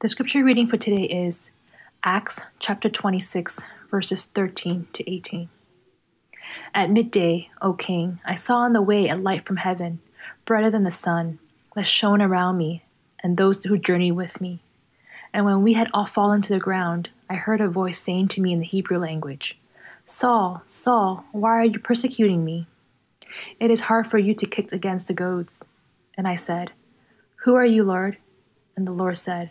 The scripture reading for today is Acts chapter 26, verses 13 to 18. At midday, O king, I saw on the way a light from heaven, brighter than the sun, that shone around me and those who journeyed with me. And when we had all fallen to the ground, I heard a voice saying to me in the Hebrew language, Saul, Saul, why are you persecuting me? It is hard for you to kick against the goads. And I said, Who are you, Lord? And the Lord said,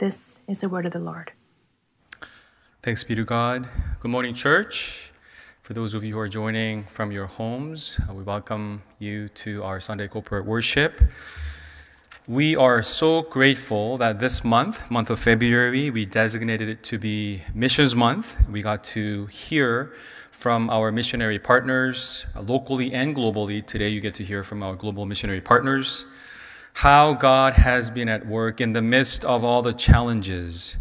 This is the word of the Lord. Thanks be to God. Good morning, church. For those of you who are joining from your homes, uh, we welcome you to our Sunday corporate worship. We are so grateful that this month, month of February, we designated it to be Missions Month. We got to hear from our missionary partners uh, locally and globally. Today, you get to hear from our global missionary partners how God has been at work in the midst of all the challenges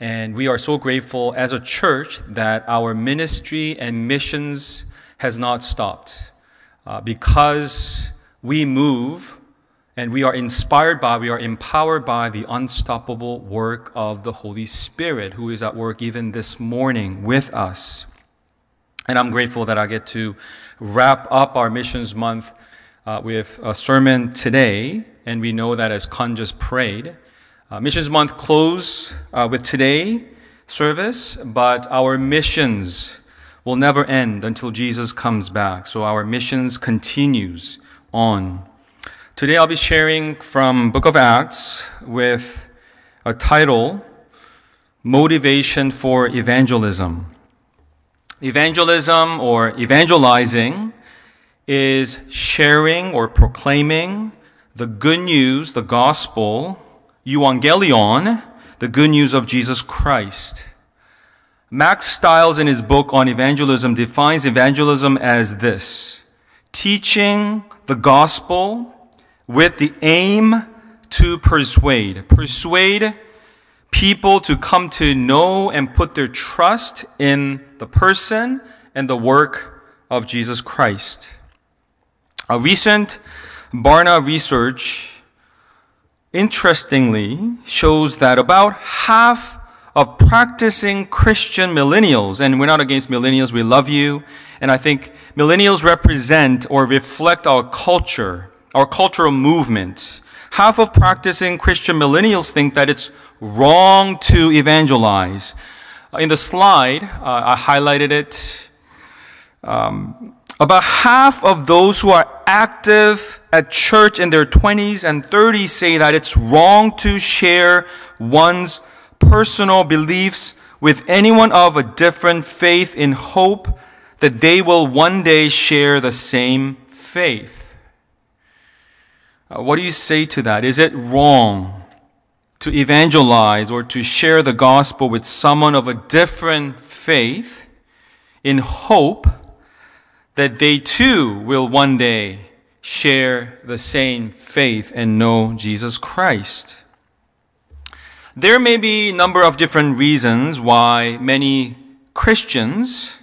and we are so grateful as a church that our ministry and missions has not stopped uh, because we move and we are inspired by, we are empowered by the unstoppable work of the Holy Spirit who is at work even this morning with us. And I'm grateful that I get to wrap up our missions month uh, with a sermon today. And we know that as Kun just prayed, uh, missions Month close uh, with today service, but our missions will never end until Jesus comes back. So our missions continues on. Today I'll be sharing from Book of Acts with a title, Motivation for Evangelism. Evangelism or evangelizing is sharing or proclaiming the good news, the gospel, euangelion, the good news of Jesus Christ. Mack Stiles, in his book on evangelism, defines evangelism as this teaching the gospel with the aim to persuade. Persuade people to come to know and put their trust in the person and the work of Jesus Christ. A recent Barna research interestingly shows that about half of practicing Christian millennials, and we're not against millennials, we love you. And I think millennials represent or reflect our culture, our cultural movement. Half of practicing Christian millennials think that it's wrong to evangelize. In the slide, uh, I highlighted it. Um, about half of those who are active at church in their 20s and 30s say that it's wrong to share one's personal beliefs with anyone of a different faith in hope that they will one day share the same faith. Uh, what do you say to that? Is it wrong to evangelize or to share the gospel with someone of a different faith in hope that they too will one day share the same faith and know Jesus Christ. There may be a number of different reasons why many Christians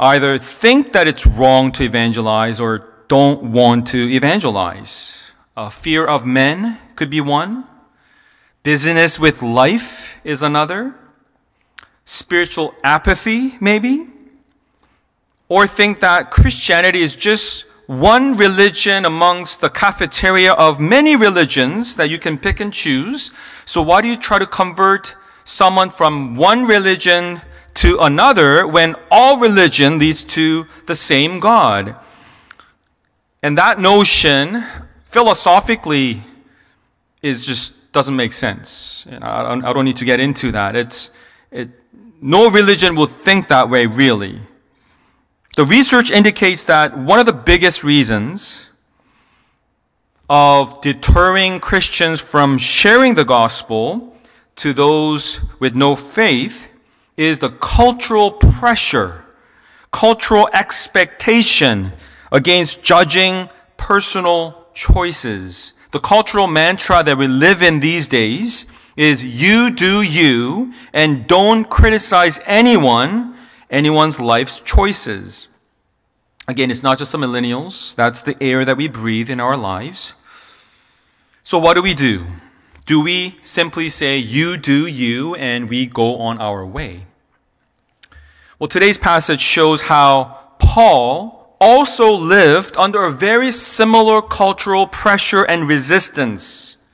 either think that it's wrong to evangelize or don't want to evangelize. A fear of men could be one. Busyness with life is another. Spiritual apathy, maybe or think that Christianity is just one religion amongst the cafeteria of many religions that you can pick and choose. So why do you try to convert someone from one religion to another when all religion leads to the same God? And that notion, philosophically, is just doesn't make sense. I, don't, I don't need to get into that. It's, it, no religion will think that way, really. The research indicates that one of the biggest reasons of deterring Christians from sharing the gospel to those with no faith is the cultural pressure, cultural expectation against judging personal choices. The cultural mantra that we live in these days is you do you and don't criticize anyone, anyone's life's choices. Again, it's not just the millennials. That's the air that we breathe in our lives. So what do we do? Do we simply say, you do you, and we go on our way? Well, today's passage shows how Paul also lived under a very similar cultural pressure and resistance.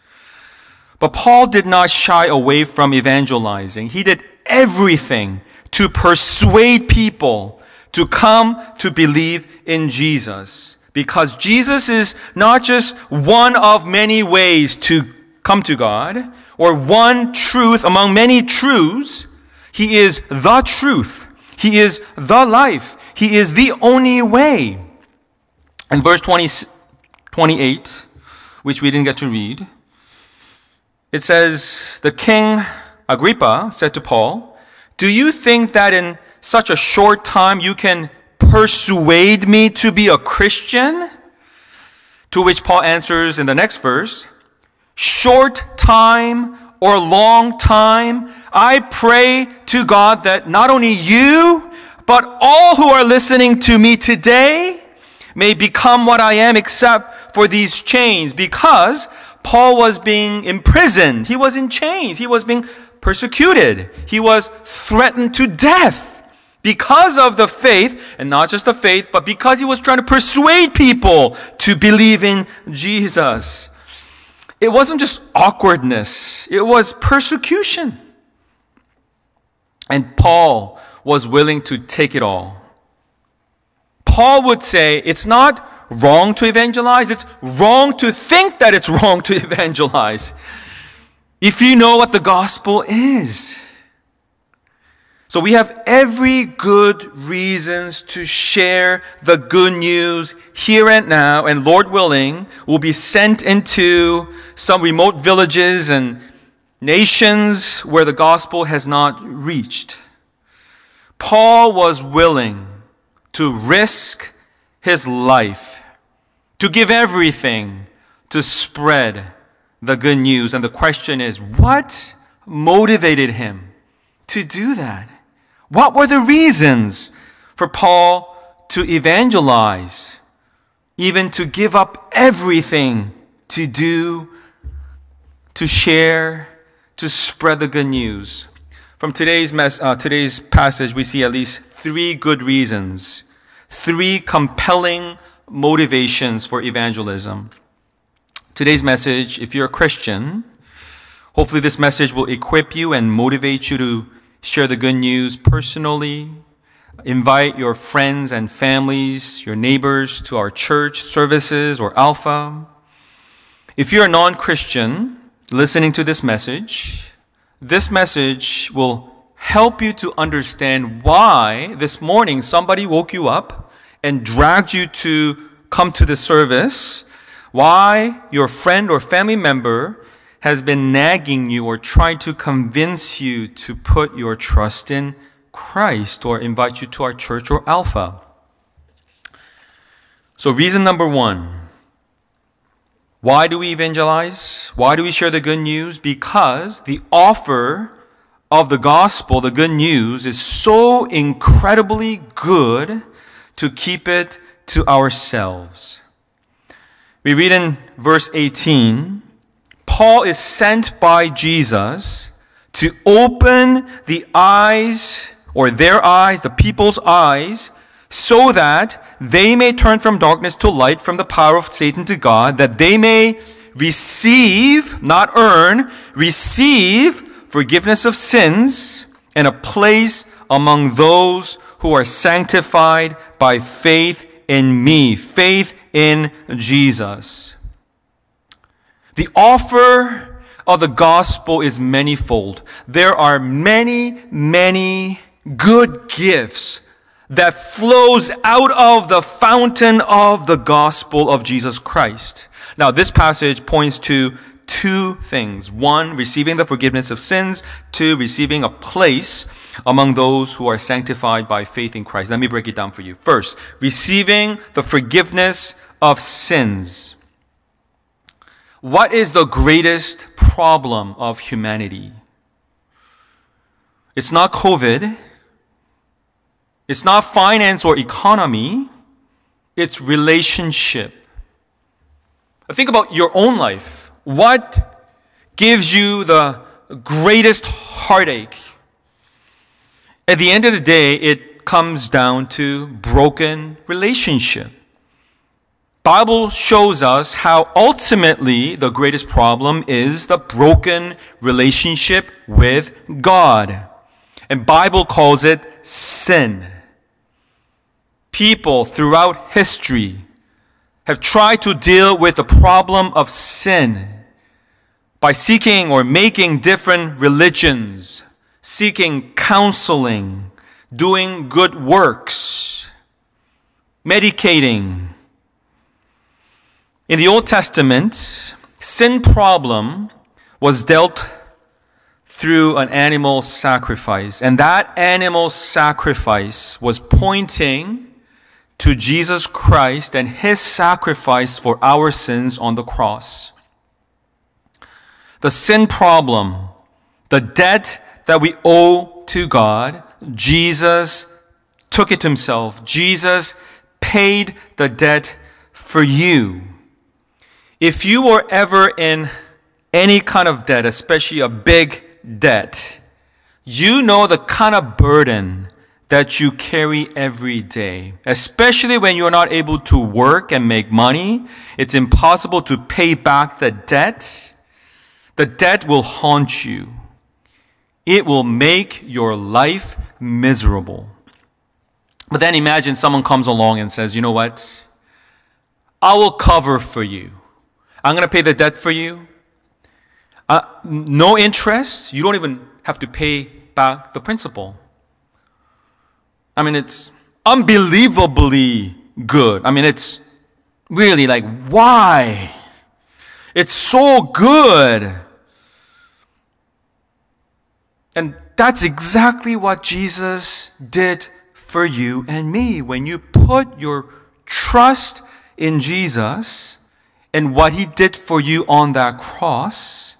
But Paul did not shy away from evangelizing. He did everything to persuade people to come to believe in Jesus. Because Jesus is not just one of many ways to come to God or one truth among many truths. He is the truth. He is the life. He is the only way. In verse 20, 28, which we didn't get to read, it says, The king Agrippa said to Paul, Do you think that in such a short time you can persuade me to be a Christian? To which Paul answers in the next verse, Short time or long time, I pray to God that not only you, but all who are listening to me today may become what I am except for these chains because Paul was being imprisoned. He was in chains. He was being persecuted. He was threatened to death because of the faith, and not just the faith, but because he was trying to persuade people to believe in Jesus. It wasn't just awkwardness, it was persecution. And Paul was willing to take it all. Paul would say it's not wrong to evangelize, it's wrong to think that it's wrong to evangelize. If you know what the gospel is. So we have every good reasons to share the good news here and now, and Lord willing, will be sent into some remote villages and nations where the gospel has not reached. Paul was willing to risk his life, to give everything to spread the good news. And the question is, what motivated him to do that? What were the reasons for Paul to evangelize, even to give up everything to do, to share, to spread the good news? From today's, mess, uh, today's passage, we see at least three good reasons, three compelling motivations for evangelism. Today's message, if you're a Christian, hopefully this message will equip you and motivate you to share the good news personally. Invite your friends and families, your neighbors to our church services or Alpha. If you're a non Christian listening to this message, this message will help you to understand why this morning somebody woke you up and dragged you to come to the service, why your friend or family member has been nagging you or trying to convince you to put your trust in Christ or invite you to our church or Alpha. So, reason number one why do we evangelize? Why do we share the good news? Because the offer of the gospel, the good news, is so incredibly good to keep it to ourselves. We read in verse 18 Paul is sent by Jesus to open the eyes or their eyes, the people's eyes, so that they may turn from darkness to light, from the power of Satan to God, that they may receive, not earn, receive forgiveness of sins and a place among those who are sanctified by faith in me, faith in Jesus. The offer of the gospel is manifold. There are many, many good gifts that flows out of the fountain of the gospel of Jesus Christ. Now, this passage points to two things. One, receiving the forgiveness of sins. Two, receiving a place among those who are sanctified by faith in Christ. Let me break it down for you. First, receiving the forgiveness of sins. What is the greatest problem of humanity? It's not COVID. It's not finance or economy. It's relationship. Think about your own life. What gives you the greatest heartache? At the end of the day, it comes down to broken relationship. Bible shows us how ultimately the greatest problem is the broken relationship with God. And Bible calls it sin. People throughout history have tried to deal with the problem of sin by seeking or making different religions, seeking counseling, doing good works, medicating, in the Old Testament, sin problem was dealt through an animal sacrifice. And that animal sacrifice was pointing to Jesus Christ and his sacrifice for our sins on the cross. The sin problem, the debt that we owe to God, Jesus took it himself. Jesus paid the debt for you. If you were ever in any kind of debt, especially a big debt, you know the kind of burden that you carry every day. Especially when you're not able to work and make money, it's impossible to pay back the debt. The debt will haunt you. It will make your life miserable. But then imagine someone comes along and says, you know what? I will cover for you. I'm going to pay the debt for you. Uh, no interest. You don't even have to pay back the principal. I mean, it's unbelievably good. I mean, it's really like, why? It's so good. And that's exactly what Jesus did for you and me. When you put your trust in Jesus, and what he did for you on that cross,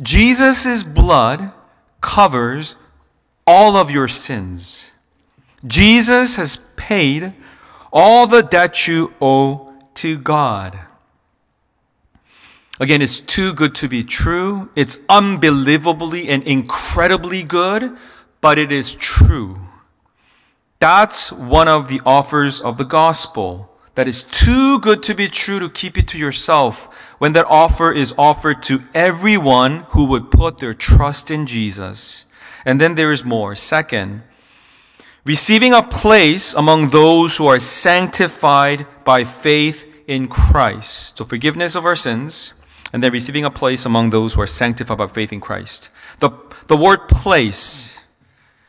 Jesus' blood covers all of your sins. Jesus has paid all the debt you owe to God. Again, it's too good to be true. It's unbelievably and incredibly good, but it is true. That's one of the offers of the gospel that is too good to be true to keep it to yourself when that offer is offered to everyone who would put their trust in Jesus. And then there is more. Second, receiving a place among those who are sanctified by faith in Christ. So forgiveness of our sins, and then receiving a place among those who are sanctified by faith in Christ. The, the word place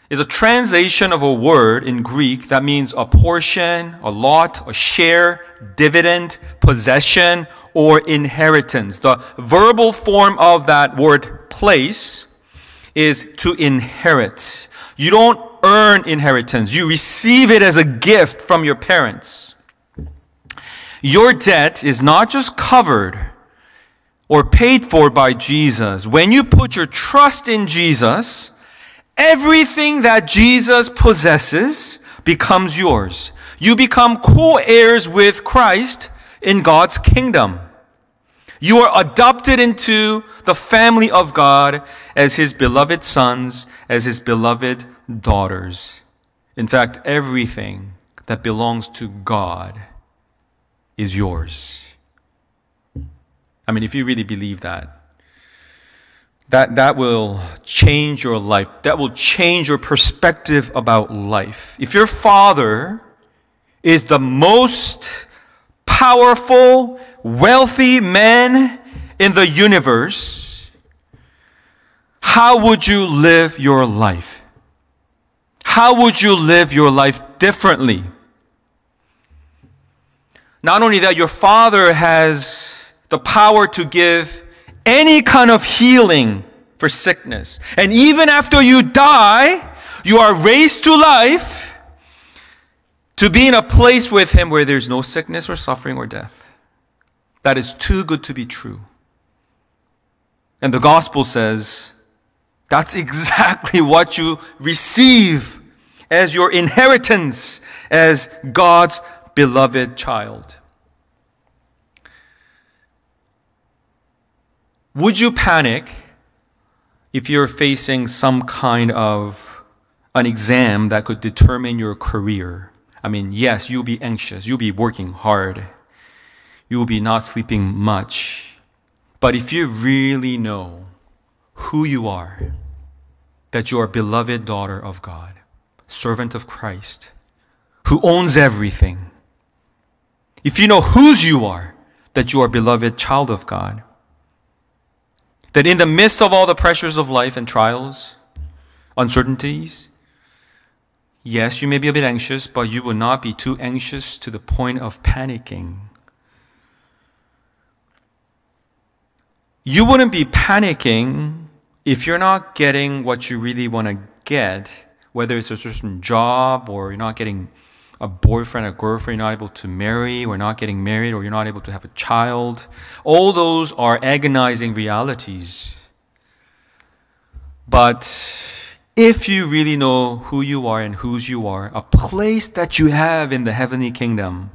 is a translation of a word in Greek that means a portion, a lot, a share, dividend, possession, or inheritance. The verbal form of that word place is to inherit. You don't earn inheritance. You receive it as a gift from your parents. Your debt is not just covered or paid for by Jesus. When you put your trust in Jesus, Everything that Jesus possesses becomes yours. You become co heirs with Christ in God's kingdom. You are adopted into the family of God as his beloved sons, as his beloved daughters. In fact, everything that belongs to God is yours. I mean, if you really believe that, that, that will change your life. That will change your perspective about life. If your father is the most powerful, wealthy man in the universe, how would you live your life? How would you live your life differently? Not only that, your father has the power to give any kind of healing for sickness. And even after you die, you are raised to life to be in a place with Him where there's no sickness or suffering or death. That is too good to be true. And the gospel says that's exactly what you receive as your inheritance as God's beloved child. Would you panic if you're facing some kind of an exam that could determine your career? I mean, yes, you'll be anxious, you'll be working hard, you'll be not sleeping much. But if you really know who you are, that you are beloved daughter of God, servant of Christ, who owns everything, if you know whose you are, that you are beloved child of God, that in the midst of all the pressures of life and trials, uncertainties, yes, you may be a bit anxious, but you will not be too anxious to the point of panicking. You wouldn't be panicking if you're not getting what you really want to get, whether it's a certain job or you're not getting a boyfriend, a girlfriend, you're not able to marry, or not getting married, or you're not able to have a child. All those are agonizing realities. But if you really know who you are and whose you are, a place that you have in the heavenly kingdom,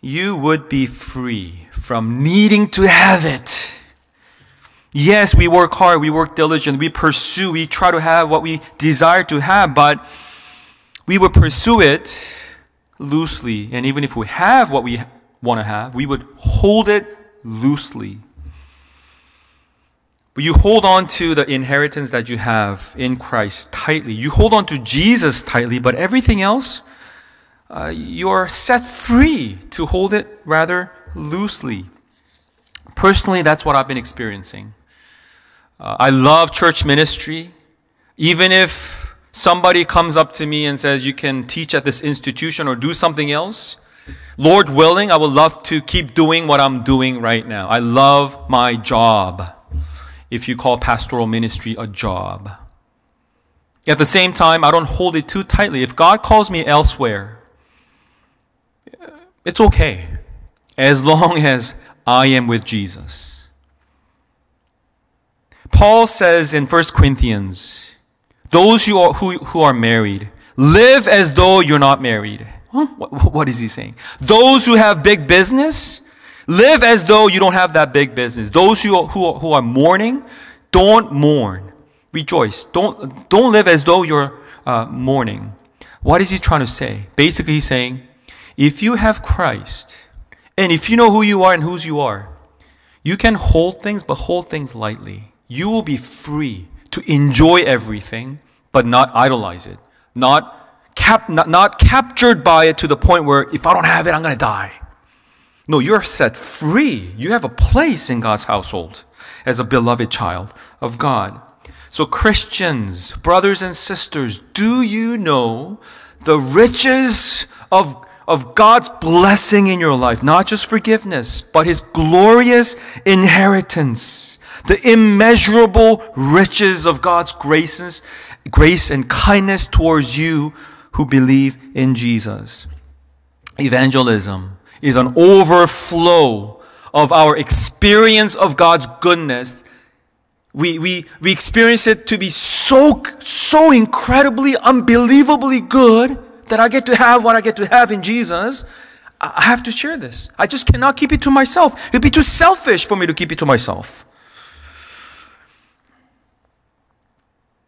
you would be free from needing to have it. Yes, we work hard, we work diligent, we pursue, we try to have what we desire to have, but we would pursue it loosely. And even if we have what we want to have, we would hold it loosely. But you hold on to the inheritance that you have in Christ tightly. You hold on to Jesus tightly, but everything else, uh, you're set free to hold it rather loosely. Personally, that's what I've been experiencing. Uh, I love church ministry, even if somebody comes up to me and says, You can teach at this institution or do something else, Lord willing, I would love to keep doing what I'm doing right now. I love my job, if you call pastoral ministry a job. At the same time, I don't hold it too tightly. If God calls me elsewhere, it's okay, as long as I am with Jesus. Paul says in 1 Corinthians, those who are, who, who are married, live as though you're not married. Huh? What, what is he saying? Those who have big business, live as though you don't have that big business. Those who, who, who are mourning, don't mourn. Rejoice. Don't, don't live as though you're uh, mourning. What is he trying to say? Basically, he's saying, if you have Christ, and if you know who you are and whose you are, you can hold things, but hold things lightly. You will be free to enjoy everything but not idolize it, not, cap, not, not captured by it to the point where if I don't have it, I'm going to die. No, you're set free. You have a place in God's household as a beloved child of God. So, Christians, brothers and sisters, do you know the riches of, of God's blessing in your life? Not just forgiveness, but His glorious inheritance, the immeasurable riches of God's graces grace and kindness towards you who believe in Jesus. Evangelism is an overflow of our experience of God's goodness. We, we, we experience it to be so, so incredibly, unbelievably good that I get to have what I get to have in Jesus. I have to share this. I just cannot keep it to myself. It'd be too selfish for me to keep it to myself.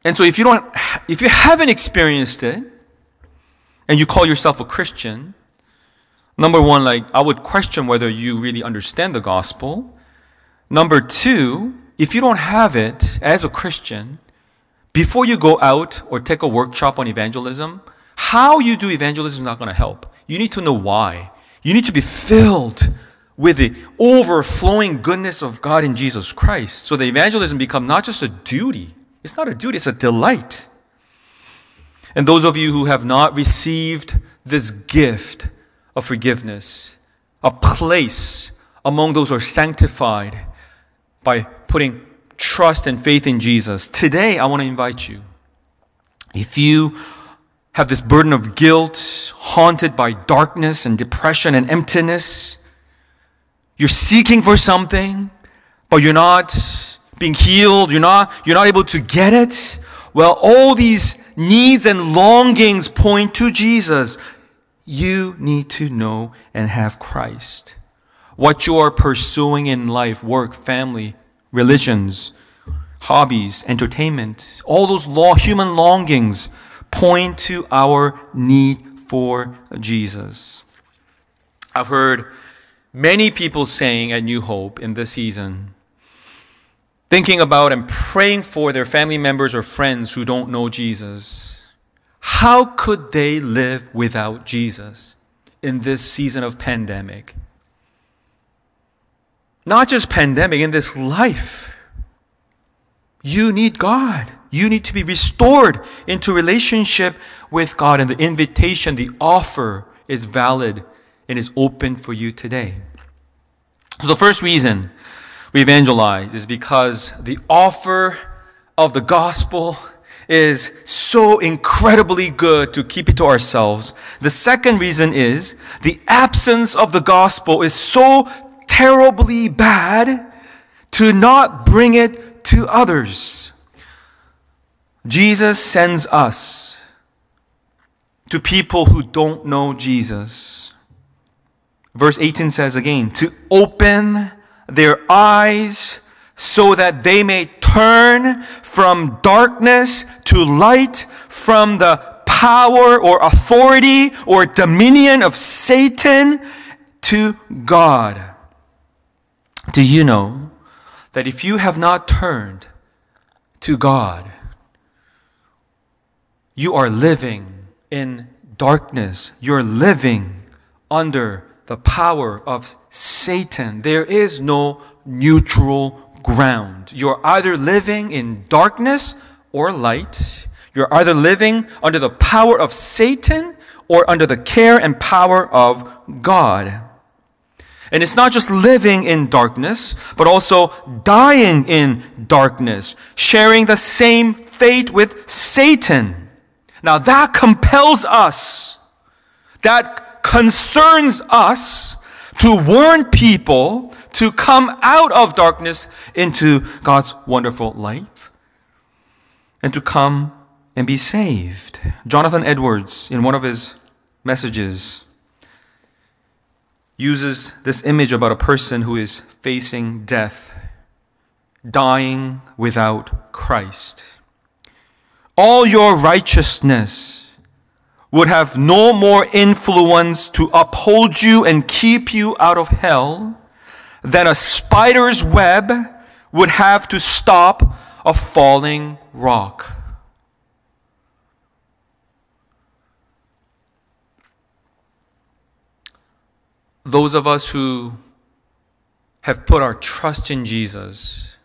And so if you don't, if you haven't experienced it, and you call yourself a Christian, number one, like, I would question whether you really understand the gospel. Number two, if you don't have it as a Christian, before you go out or take a workshop on evangelism, how you do evangelism is not going to help. You need to know why. You need to be filled with the overflowing goodness of God in Jesus Christ. So the evangelism become not just a duty, it's not a duty, it's a delight. And those of you who have not received this gift of forgiveness, a place among those who are sanctified by putting trust and faith in Jesus. Today, I want to invite you. If you have this burden of guilt, haunted by darkness and depression and emptiness, you're seeking for something, but you're not being healed, you're not, you're not able to get it. Well, all these needs and longings point to Jesus. You need to know and have Christ. What you are pursuing in life, work, family, religions, hobbies, entertainment, all those law, human longings point to our need for Jesus. I've heard many people saying at New Hope in this season, thinking about and praying for their family members or friends who don't know Jesus. How could they live without Jesus in this season of pandemic? Not just pandemic, in this life. You need God. You need to be restored into relationship with God, and the invitation, the offer is valid and is open for you today. So, the first reason we evangelize is because the offer of the gospel is so incredibly good to keep it to ourselves. The second reason is the absence of the gospel is so terribly bad to not bring it to others. Jesus sends us to people who don't know Jesus. Verse 18 says again, to open their eyes so that they may turn from darkness to light, from the power or authority or dominion of Satan to God. Do you know that if you have not turned to God, you are living in darkness. You're living under the power of Satan. There is no neutral ground. You're either living in darkness or light. You're either living under the power of Satan or under the care and power of God. And it's not just living in darkness, but also dying in darkness, sharing the same fate with Satan. Now that compels us, that concerns us to warn people to come out of darkness into God's wonderful light and to come and be saved. Jonathan Edwards, in one of his messages, uses this image about a person who is facing death, dying without Christ. All your righteousness would have no more influence to uphold you and keep you out of hell than a spider's web would have to stop a falling rock. those of us who have put our trust in Jesus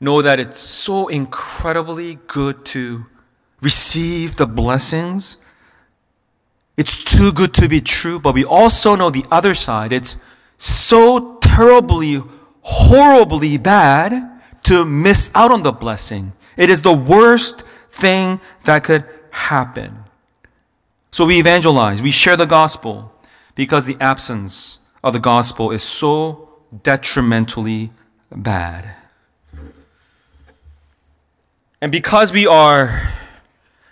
know that it's so incredibly good to receive the blessings. It's too good to be true, but we also know the other side. It's so terribly, horribly bad to miss out on the blessing. It is the worst thing that could happen. So we evangelize, we share the gospel because the absence of the gospel is so detrimentally bad. And because we are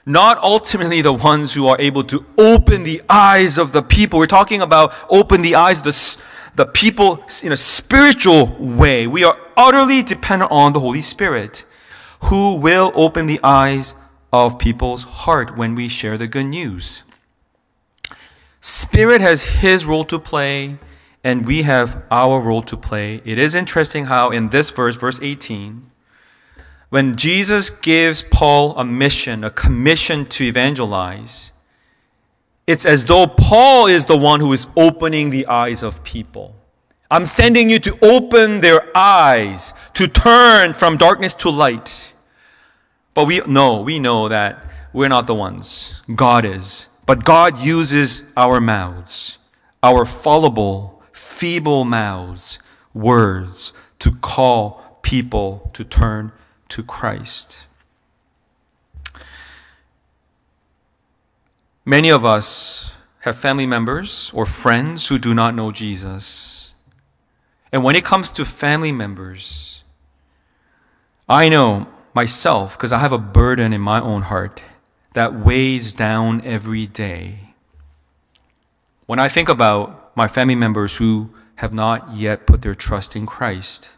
not ultimately the ones who are able to open the eyes of the people, we're talking about open the eyes of the, the people in a spiritual way. We are utterly dependent on the Holy Spirit who will open the eyes of people's heart when we share the good news. Spirit has his role to play, and we have our role to play. It is interesting how in this verse, verse 18, when Jesus gives Paul a mission, a commission to evangelize, it's as though Paul is the one who is opening the eyes of people. I'm sending you to open their eyes, to turn from darkness to light. But we know, we know that we're not the ones. God is. But God uses our mouths, our fallible, feeble mouths words to call people to turn to Christ. Many of us have family members or friends who do not know Jesus. And when it comes to family members, I know myself, because I have a burden in my own heart that weighs down every day. When I think about my family members who have not yet put their trust in Christ,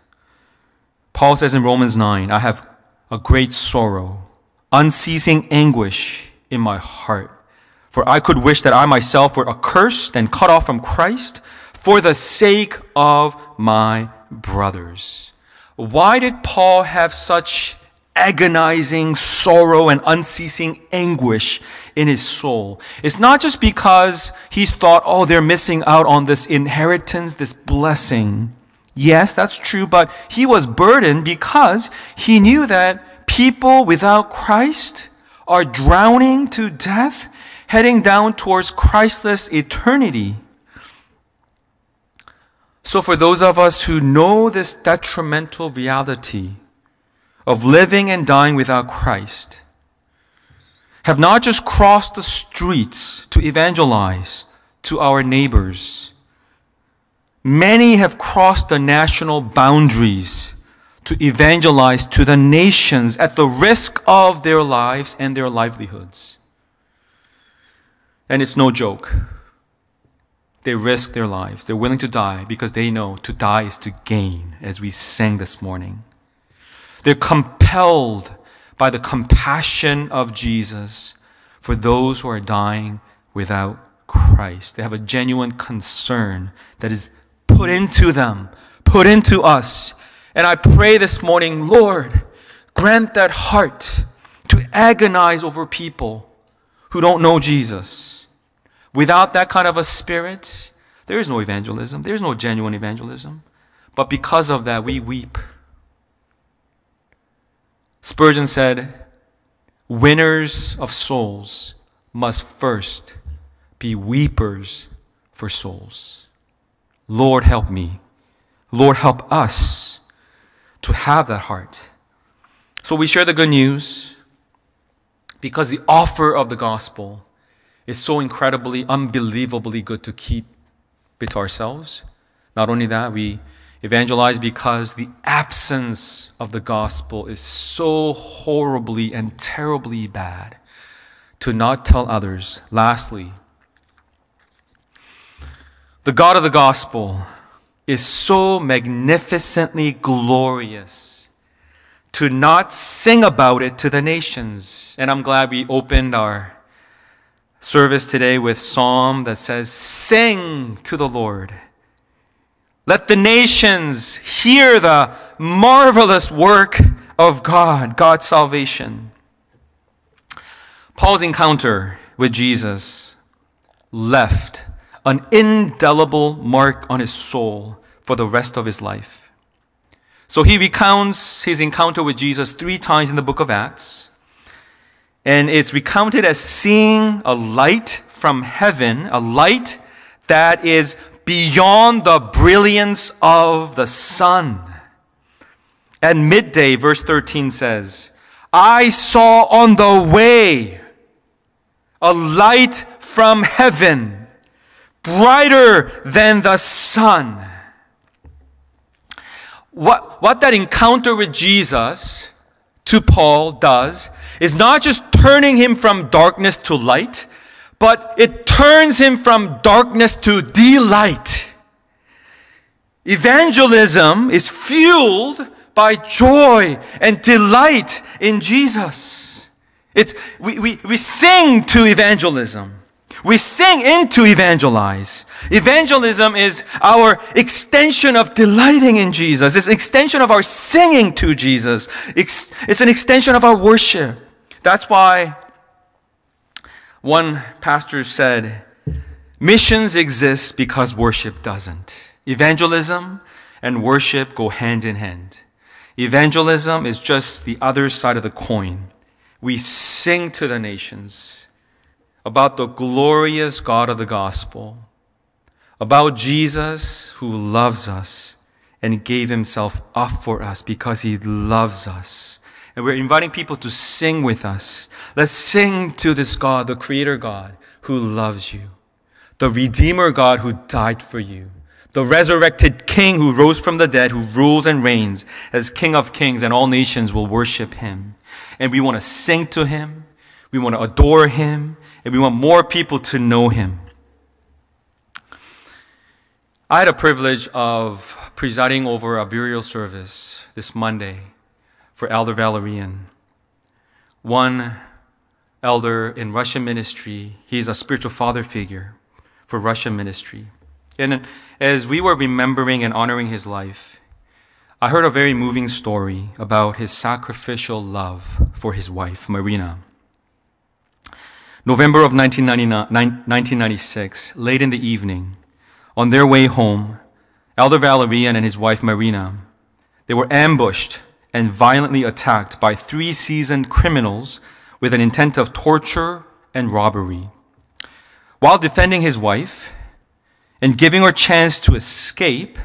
Paul says in Romans 9, I have a great sorrow, unceasing anguish in my heart. For I could wish that I myself were accursed and cut off from Christ for the sake of my brothers. Why did Paul have such agonizing sorrow and unceasing anguish in his soul. It's not just because he's thought, oh, they're missing out on this inheritance, this blessing. Yes, that's true, but he was burdened because he knew that people without Christ are drowning to death, heading down towards Christless eternity. So, for those of us who know this detrimental reality, of living and dying without Christ have not just crossed the streets to evangelize to our neighbors. Many have crossed the national boundaries to evangelize to the nations at the risk of their lives and their livelihoods. And it's no joke. They risk their lives. They're willing to die because they know to die is to gain, as we sang this morning. They're compelled by the compassion of Jesus for those who are dying without Christ. They have a genuine concern that is put into them, put into us. And I pray this morning, Lord, grant that heart to agonize over people who don't know Jesus. Without that kind of a spirit, there is no evangelism. There is no genuine evangelism. But because of that, we weep. Spurgeon said, Winners of souls must first be weepers for souls. Lord, help me. Lord, help us to have that heart. So we share the good news because the offer of the gospel is so incredibly, unbelievably good to keep it to ourselves. Not only that, we evangelize because the absence of the gospel is so horribly and terribly bad to not tell others. Lastly, the God of the gospel is so magnificently glorious to not sing about it to the nations. And I'm glad we opened our service today with psalm that says, Sing to the Lord. Let the nations hear the marvelous work of God, God's salvation. Paul's encounter with Jesus left an indelible mark on his soul for the rest of his life. So he recounts his encounter with Jesus three times in the book of Acts. And it's recounted as seeing a light from heaven, a light that is beyond the brilliance of the sun. At midday, verse 13 says, I saw on the way a light from heaven, brighter than the sun. What, what that encounter with Jesus to Paul does is not just turning him from darkness to light, but it turns him from darkness to delight. Evangelism is fueled by joy and delight in Jesus. It's, we, we, we sing to evangelism. We sing into evangelize. Evangelism is our extension of delighting in Jesus. It's an extension of our singing to Jesus. It's, it's an extension of our worship. That's why one pastor said, Missions exist because worship doesn't. Evangelism and worship go hand in hand. Evangelism is just the other side of the coin. We sing to the nations about the glorious God of the gospel, about Jesus who loves us and gave himself up for us because he loves us. And we're inviting people to sing with us. Let's sing to this God, the Creator God, who loves you, the Redeemer God who died for you, the resurrected King who rose from the dead, who rules and reigns as King of kings, and all nations will worship him. And we want to sing to him, we want to adore him, and we want more people to know him. I had a privilege of presiding over a burial service this Monday for Elder Valerian. One elder in Russian ministry, he's a spiritual father figure for Russian ministry. And as we were remembering and honoring his life, I heard a very moving story about his sacrificial love for his wife, Marina. November of 1996, late in the evening, on their way home, Elder Valerian and his wife Marina, they were ambushed and violently attacked by three seasoned criminals with an intent of torture and robbery. While defending his wife and giving her a chance to escape,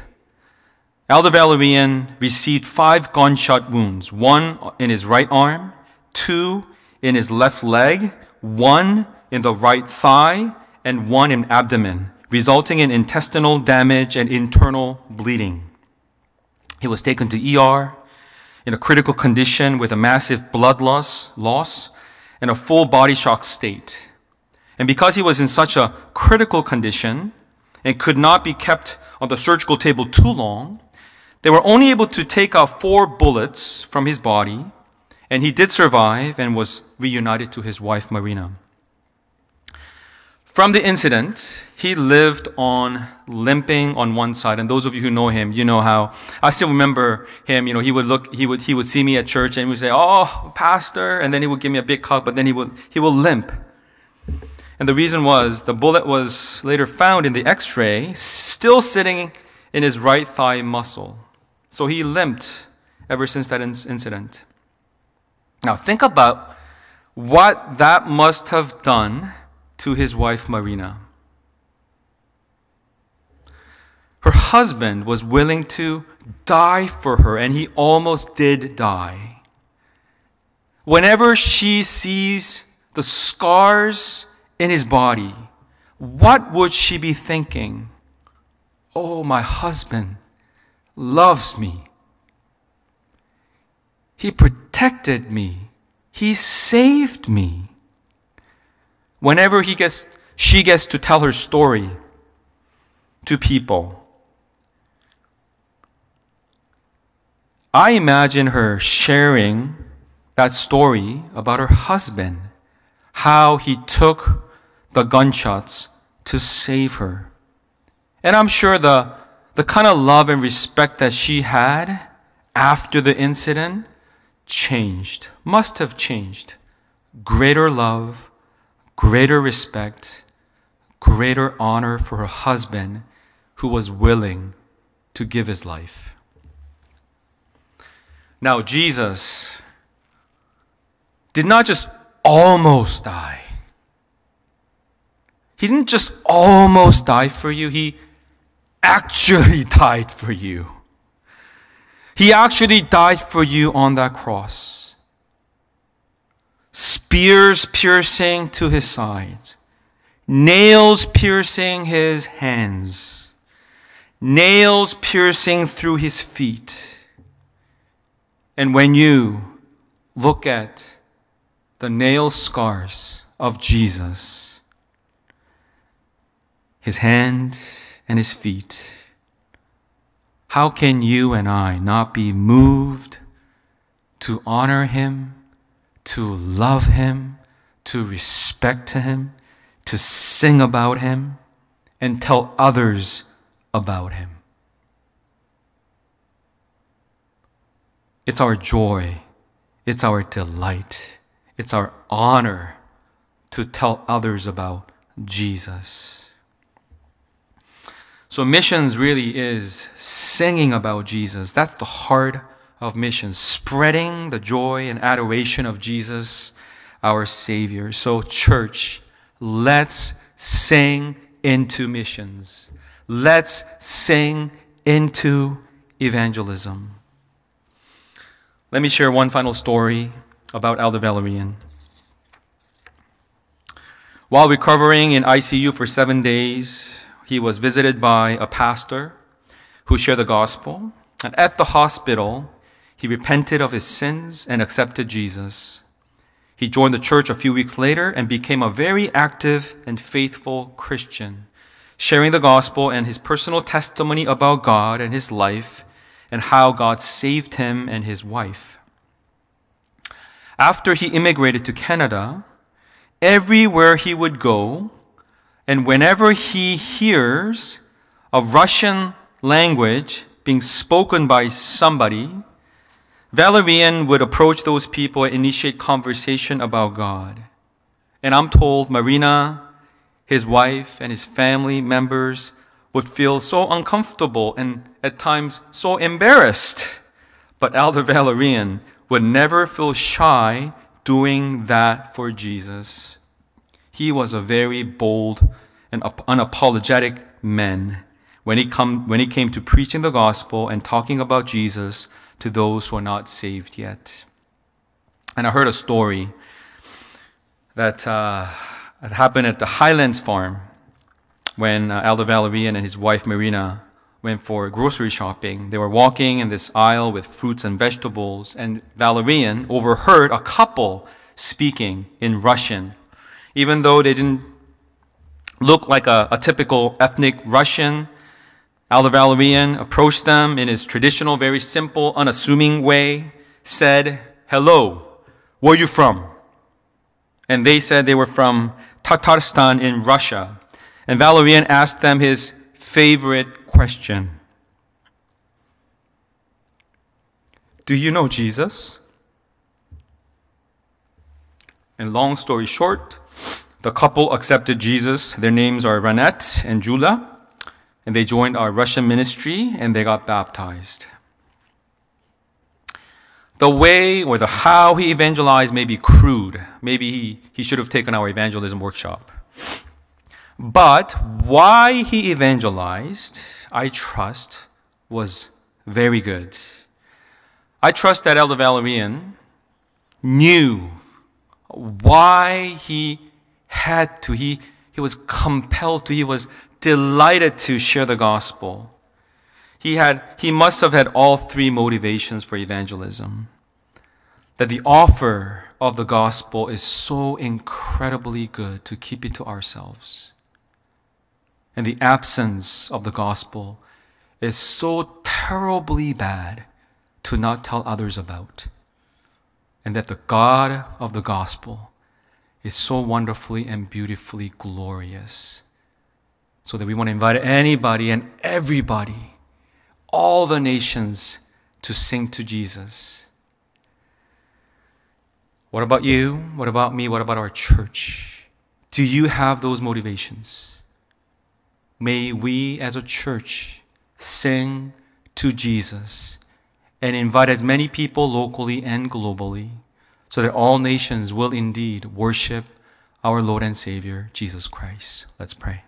Elder Valerian received five gunshot wounds one in his right arm, two in his left leg, one in the right thigh, and one in abdomen resulting in intestinal damage and internal bleeding. He was taken to ER in a critical condition with a massive blood loss, loss and a full body shock state. And because he was in such a critical condition and could not be kept on the surgical table too long, they were only able to take out four bullets from his body, and he did survive and was reunited to his wife, Marina. From the incident, he lived on limping on one side. And those of you who know him, you know how I still remember him, you know, he would look, he would, he would see me at church and he would say, Oh, pastor. And then he would give me a big hug, but then he would, he will limp. And the reason was the bullet was later found in the x-ray, still sitting in his right thigh muscle. So he limped ever since that incident. Now think about what that must have done to his wife Marina. Her husband was willing to die for her, and he almost did die. Whenever she sees the scars in his body, what would she be thinking? Oh, my husband loves me. He protected me. He saved me. Whenever he gets, she gets to tell her story to people, I imagine her sharing that story about her husband, how he took the gunshots to save her. And I'm sure the, the kind of love and respect that she had after the incident changed, must have changed. Greater love, greater respect, greater honor for her husband who was willing to give his life. Now, Jesus did not just almost die. He didn't just almost die for you, he actually died for you. He actually died for you on that cross. Spears piercing to his sides, nails piercing his hands, nails piercing through his feet. And when you look at the nail scars of Jesus, his hand and his feet, how can you and I not be moved to honor him? to love Him, to respect Him, to sing about Him, and tell others about Him. It's our joy, it's our delight, it's our honor to tell others about Jesus. So, missions really is singing about Jesus. That's the heart of missions, spreading the joy and adoration of Jesus, our Savior. So, church, let's sing into missions. Let's sing into evangelism. Let me share one final story about Elder Valerian. While recovering in ICU for seven days, he was visited by a pastor who shared the gospel. And at the hospital, he repented of his sins and accepted Jesus. He joined the church a few weeks later and became a very active and faithful Christian, sharing the gospel and his personal testimony about God and his life and how God saved him and his wife. After he immigrated to Canada, everywhere he would go, and whenever he hears a Russian language being spoken by somebody, Valerian would approach those people and initiate conversation about God. And I'm told Marina, his wife, and his family members would feel so uncomfortable and at times so embarrassed. But Elder Valerian would never feel shy doing that for Jesus. He was a very bold and unapologetic man when he, come, when he came to preaching the gospel and talking about Jesus to those who are not saved yet. And I heard a story that, uh, happened at the Highland Farms when uh, Elder Valerian and his wife Marina went for grocery shopping. They were walking in this aisle with fruits and vegetables, and Valerian overheard a couple speaking in Russian. Even though they didn't look like a, a typical ethnic Russian, Elder Valerian approached them in his traditional, very simple, unassuming way, said, Hello, where are you from? And they said they were from Tatarstan in Russia. And Valerian asked them his favorite question Do you know Jesus? And long story short, the couple accepted Jesus. Their names are Ranette and Jula, and they joined our Russian ministry and they got baptized. The way or the how he evangelized may be crude. Maybe he, he should have taken our evangelism workshop. But why he evangelized, I trust, was very good. I trust that Elder Valerian knew why he had to, he, he was compelled to, he was delighted to share the gospel. He, had, he must have had all three motivations for evangelism. That the offer of the gospel is so incredibly good to keep it to ourselves and the absence of the gospel is so terribly bad to not tell others about. And that the God of the gospel is so wonderfully and beautifully glorious. So that we want to invite anybody and everybody, all the nations, to sing to Jesus. What about you? What about me? What about our church? Do you have those motivations? May we as a church sing to Jesus and invite as many people locally and globally so that all nations will indeed worship our Lord and Savior, Jesus Christ. Let's pray.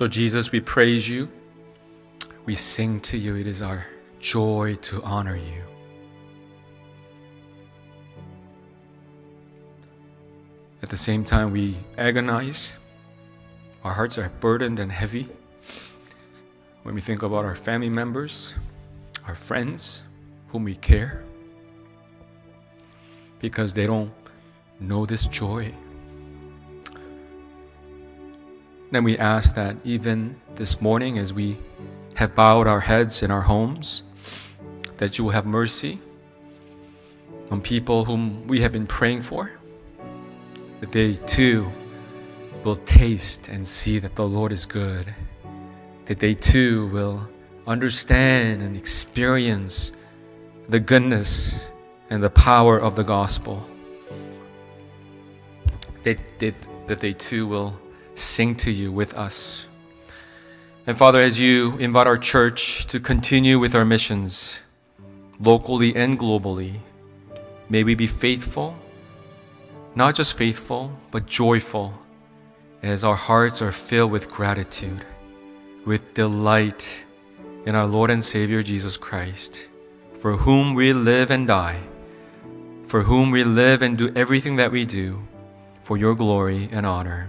So, Jesus, we praise you. We sing to you. It is our joy to honor you. At the same time, we agonize. Our hearts are burdened and heavy when we think about our family members, our friends, whom we care, because they don't know this joy. And we ask that even this morning, as we have bowed our heads in our homes, that you will have mercy on people whom we have been praying for, that they too will taste and see that the Lord is good. that they too will understand and experience the goodness and the power of the gospel. That, that, that they too will sing to you with us. And Father, as you invite our church to continue with our missions, locally and globally, may we be faithful, not just faithful, but joyful, as our hearts are filled with gratitude, with delight in our Lord and Savior Jesus Christ, for whom we live and die, for whom we live and do everything that we do, for your glory and honor.